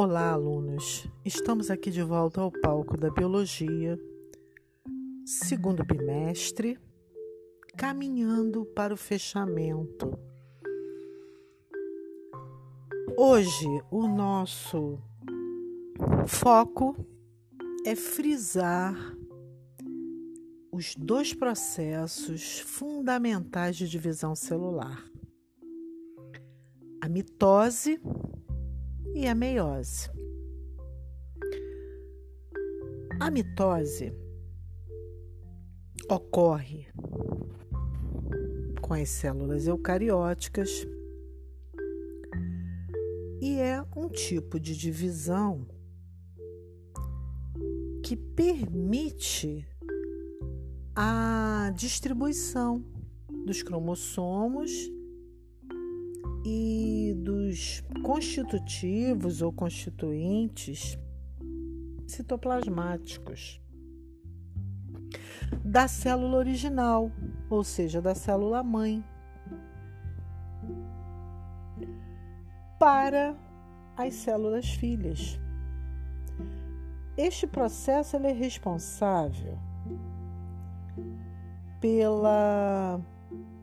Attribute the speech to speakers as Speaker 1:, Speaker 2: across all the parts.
Speaker 1: Olá, alunos! Estamos aqui de volta ao palco da Biologia, segundo bimestre, caminhando para o fechamento. Hoje, o nosso foco é frisar os dois processos fundamentais de divisão celular: a mitose e a meiose. A mitose ocorre com as células eucarióticas e é um tipo de divisão que permite a distribuição dos cromossomos constitutivos ou constituintes citoplasmáticos da célula original, ou seja, da célula mãe, para as células filhas. Este processo é responsável pela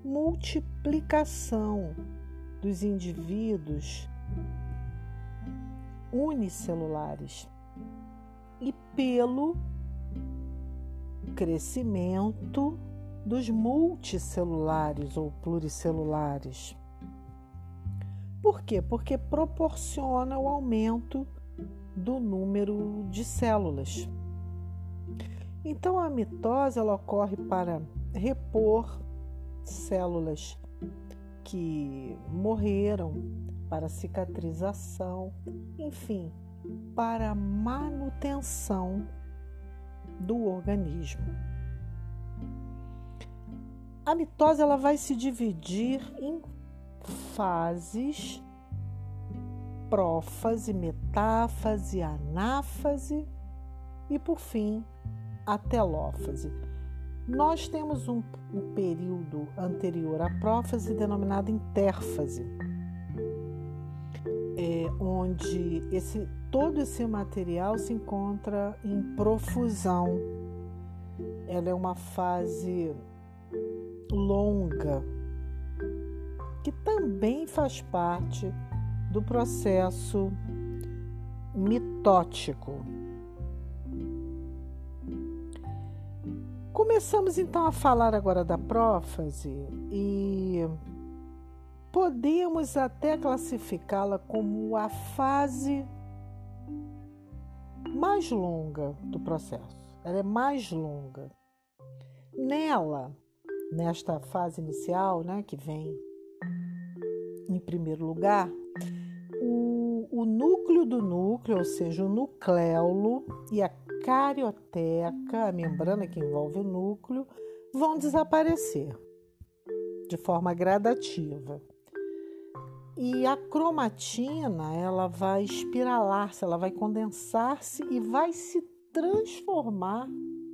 Speaker 1: multiplicação dos indivíduos unicelulares e pelo crescimento dos multicelulares ou pluricelulares. Por quê? Porque proporciona o aumento do número de células. Então a mitose ela ocorre para repor células que morreram, para cicatrização, enfim, para manutenção do organismo. A mitose ela vai se dividir em fases prófase, metáfase, anáfase e, por fim, a telófase. Nós temos um, um período anterior à prófase denominado intérfase, é, onde esse, todo esse material se encontra em profusão. Ela é uma fase longa que também faz parte do processo mitótico. Começamos então a falar agora da prófase e podemos até classificá-la como a fase mais longa do processo. Ela é mais longa. Nela, nesta fase inicial, né, que vem em primeiro lugar, o, o núcleo do núcleo, ou seja, o nucleolo e a carioteca, a membrana que envolve o núcleo, vão desaparecer de forma gradativa. E a cromatina, ela vai espiralar-se, ela vai condensar-se e vai se transformar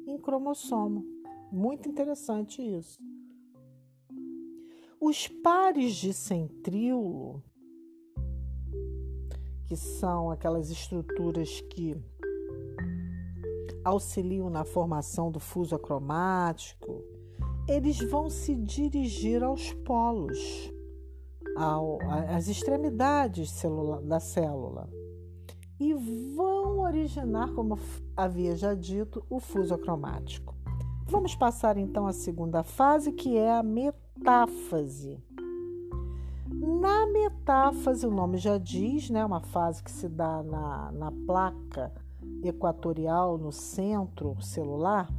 Speaker 1: em cromossomo. Muito interessante isso. Os pares de centríolo, que são aquelas estruturas que auxiliam na formação do fuso acromático, eles vão se dirigir aos polos, ao, às extremidades da célula e vão originar, como havia já dito, o fuso acromático. Vamos passar então à segunda fase, que é a metáfase. Na metáfase, o nome já diz, né, uma fase que se dá na, na placa equatorial no centro celular,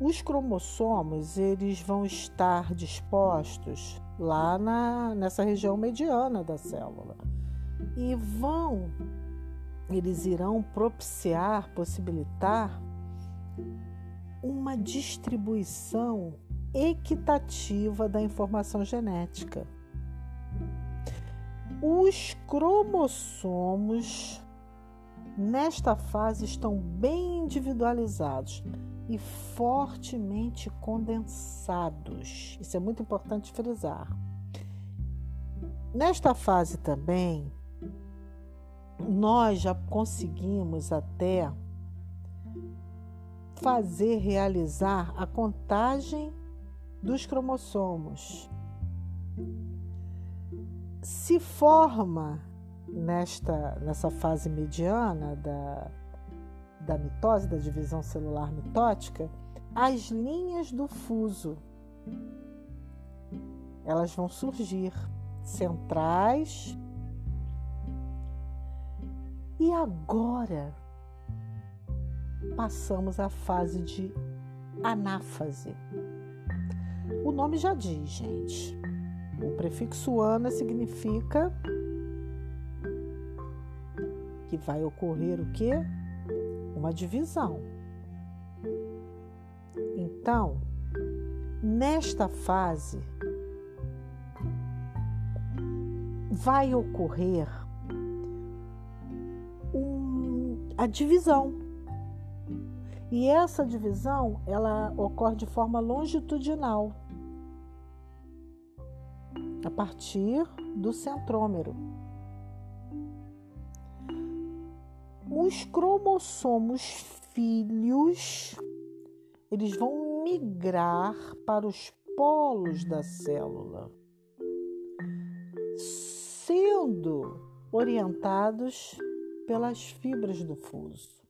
Speaker 1: os cromossomos eles vão estar dispostos lá na, nessa região mediana da célula e vão eles irão propiciar, possibilitar uma distribuição equitativa da informação genética. Os cromossomos nesta fase estão bem individualizados e fortemente condensados. Isso é muito importante frisar. Nesta fase também, nós já conseguimos até fazer realizar a contagem dos cromossomos. Se forma nesta nessa fase mediana da, da mitose, da divisão celular mitótica, as linhas do fuso. Elas vão surgir centrais. E agora passamos à fase de anáfase. O nome já diz, gente. O prefixo ana significa que vai ocorrer o quê? Uma divisão. Então, nesta fase, vai ocorrer um, a divisão. E essa divisão, ela ocorre de forma longitudinal, a partir do centrômero. Os cromossomos filhos, eles vão migrar para os polos da célula sendo orientados pelas fibras do fuso.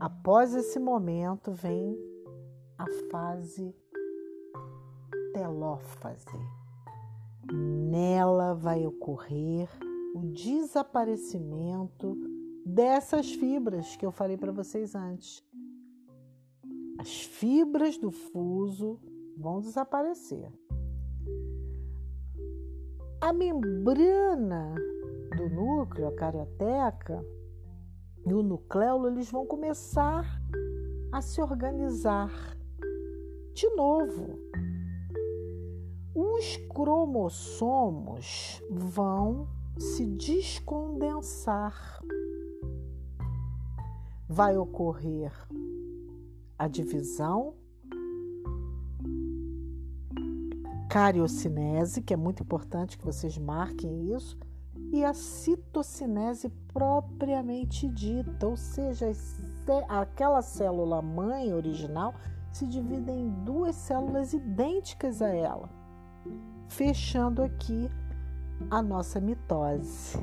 Speaker 1: Após esse momento vem a fase telófase. Nela vai ocorrer o desaparecimento dessas fibras que eu falei para vocês antes. As fibras do fuso vão desaparecer a membrana do núcleo, a carioteca, e o nucleolo, eles vão começar a se organizar de novo. Os cromossomos vão se descondensar. Vai ocorrer a divisão cariocinese, que é muito importante que vocês marquem isso, e a citocinese propriamente dita, ou seja, aquela célula mãe original se divide em duas células idênticas a ela, fechando aqui a nossa mitose.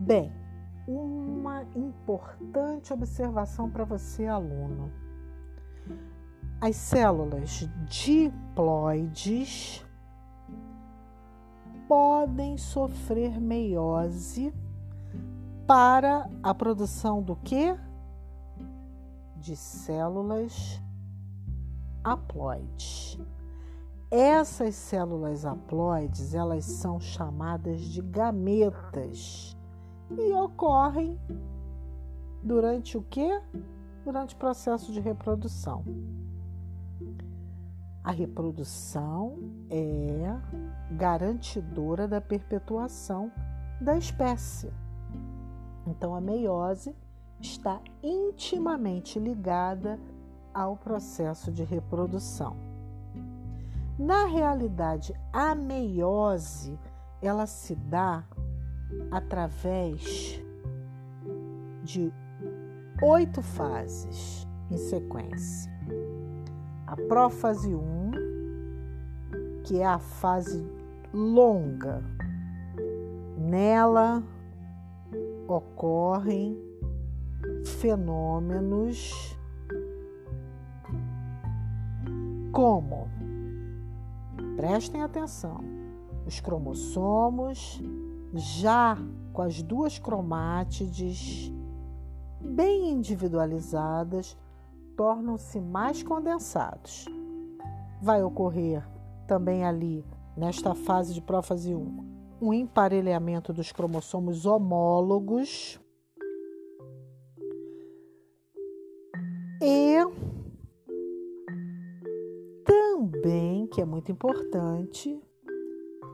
Speaker 1: Bem, uma importante observação para você, aluno. As células diploides podem sofrer meiose para a produção do que? De células haploides. Essas células haploides, elas são chamadas de gametas e ocorrem durante o que? Durante o processo de reprodução. A reprodução é garantidora da perpetuação da espécie. Então, a meiose está intimamente ligada ao processo de reprodução. Na realidade, a meiose ela se dá através de oito fases em sequência. A prófase 1, que é a fase longa. Nela ocorrem fenômenos como, prestem atenção, os cromossomos já com as duas cromátides bem individualizadas tornam-se mais condensados. Vai ocorrer também ali, nesta fase de prófase 1, um emparelhamento dos cromossomos homólogos. Que é muito importante,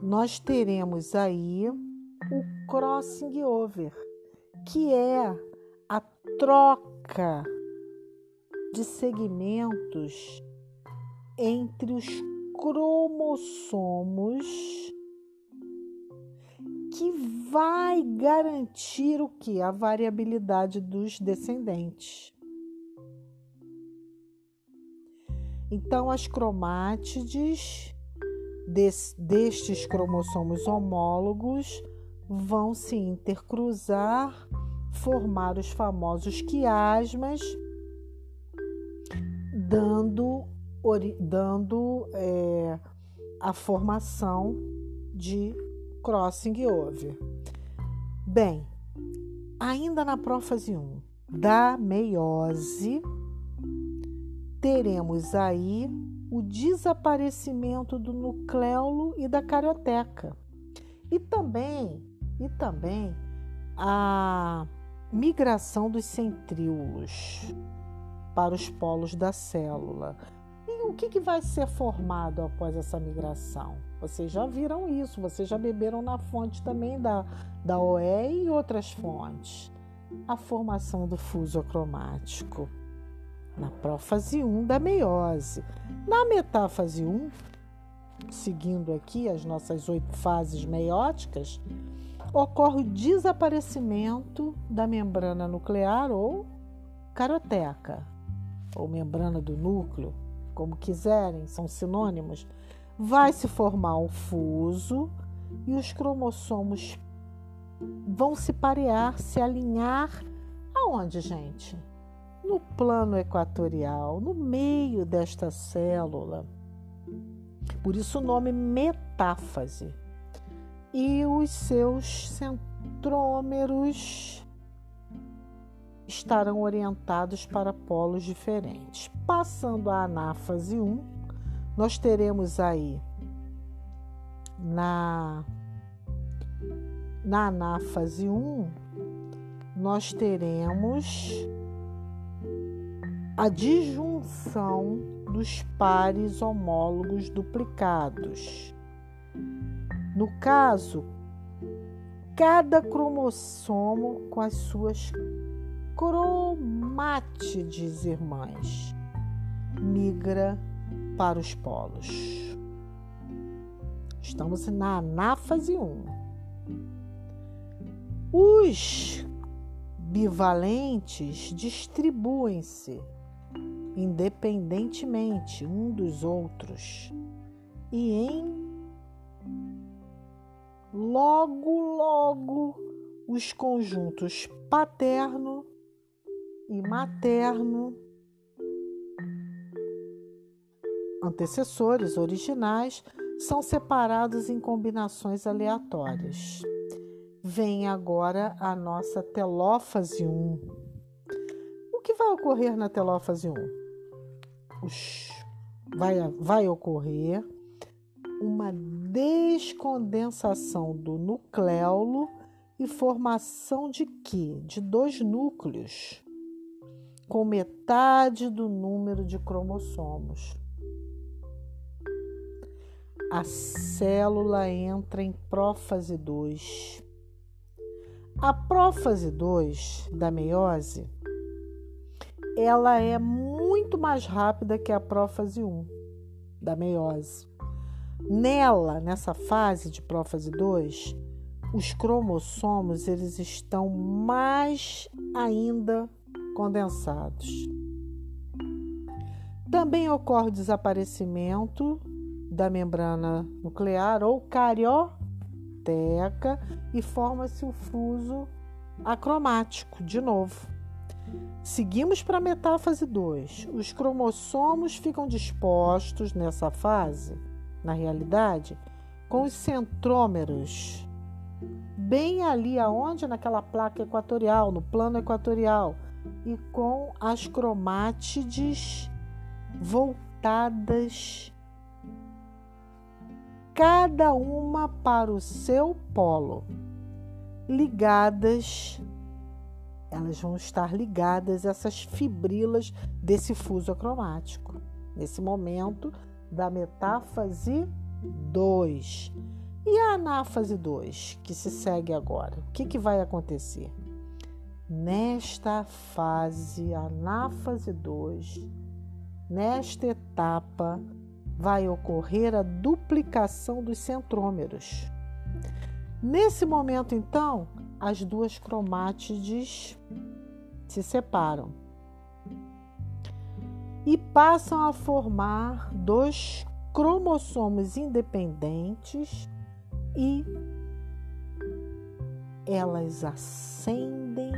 Speaker 1: nós teremos aí o crossing over, que é a troca de segmentos entre os cromossomos que vai garantir o que? A variabilidade dos descendentes. Então, as cromátides des, destes cromossomos homólogos vão se intercruzar, formar os famosos quiasmas, dando, dando é, a formação de crossing over. Bem, ainda na prófase 1 da meiose, teremos aí o desaparecimento do nucleolo e da carioteca. E também, e também a migração dos centríolos para os polos da célula. E o que, que vai ser formado após essa migração? Vocês já viram isso, vocês já beberam na fonte também da, da OE e outras fontes. A formação do fuso acromático na prófase 1 da meiose. Na metáfase 1, seguindo aqui as nossas oito fases meióticas, ocorre o desaparecimento da membrana nuclear ou caroteca, ou membrana do núcleo, como quiserem, são sinônimos. Vai se formar um fuso e os cromossomos vão se parear, se alinhar aonde, gente? No plano equatorial, no meio desta célula. Por isso o nome metáfase. E os seus centrômeros estarão orientados para polos diferentes. Passando a anáfase 1, nós teremos aí na na anáfase 1, nós teremos a disjunção dos pares homólogos duplicados. No caso, cada cromossomo com as suas cromátides irmãs migra para os polos. Estamos na anáfase 1. Os bivalentes distribuem-se independentemente um dos outros e em logo logo os conjuntos paterno e materno antecessores originais são separados em combinações aleatórias. Vem agora a nossa telófase 1. O que vai ocorrer na telófase 1? Vai, vai ocorrer uma descondensação do nucleolo e formação de quê? De dois núcleos, com metade do número de cromossomos. A célula entra em prófase 2. A prófase 2 da meiose ela é muito mais rápida que a prófase 1 da meiose. Nela, nessa fase de prófase 2, os cromossomos eles estão mais ainda condensados. Também ocorre o desaparecimento da membrana nuclear ou carioteca e forma-se o fuso acromático de novo. Seguimos para a metáfase 2. Os cromossomos ficam dispostos nessa fase, na realidade, com os centrômeros bem ali aonde naquela placa equatorial, no plano equatorial, e com as cromátides voltadas cada uma para o seu polo, ligadas elas vão estar ligadas a essas fibrilas desse fuso acromático. Nesse momento da metáfase 2. E a anáfase 2, que se segue agora? O que, que vai acontecer? Nesta fase, anáfase 2, nesta etapa, vai ocorrer a duplicação dos centrômeros. Nesse momento, então, as duas cromátides se separam e passam a formar dois cromossomos independentes e elas ascendem,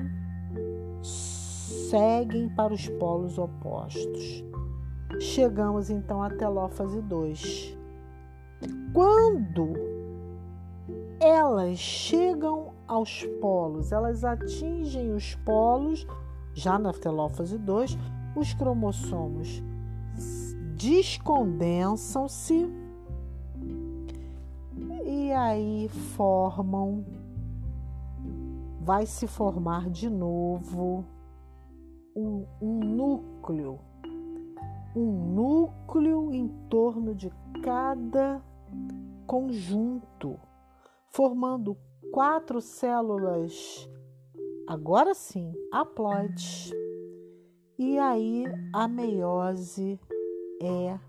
Speaker 1: seguem para os polos opostos. Chegamos então à telófase 2. Quando elas chegam aos polos, elas atingem os polos, já na telófase 2, os cromossomos descondensam-se e aí formam, vai se formar de novo um, um núcleo, um núcleo em torno de cada conjunto, formando quatro células, agora sim, haploides. E aí a meiose é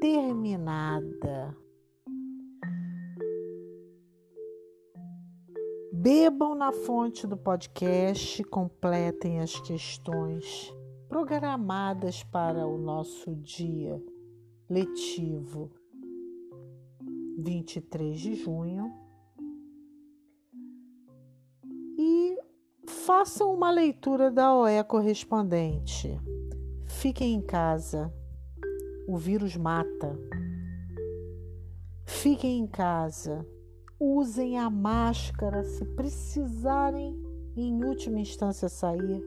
Speaker 1: terminada. Bebam na fonte do podcast, completem as questões programadas para o nosso dia letivo 23 de junho e façam uma leitura da OE correspondente. Fiquem em casa, o vírus mata. Fiquem em casa, usem a máscara se precisarem, em última instância, sair.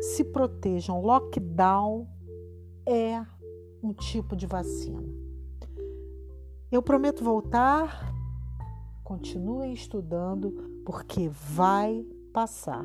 Speaker 1: Se protejam. Lockdown é um tipo de vacina. Eu prometo voltar. Continuem estudando, porque vai passar.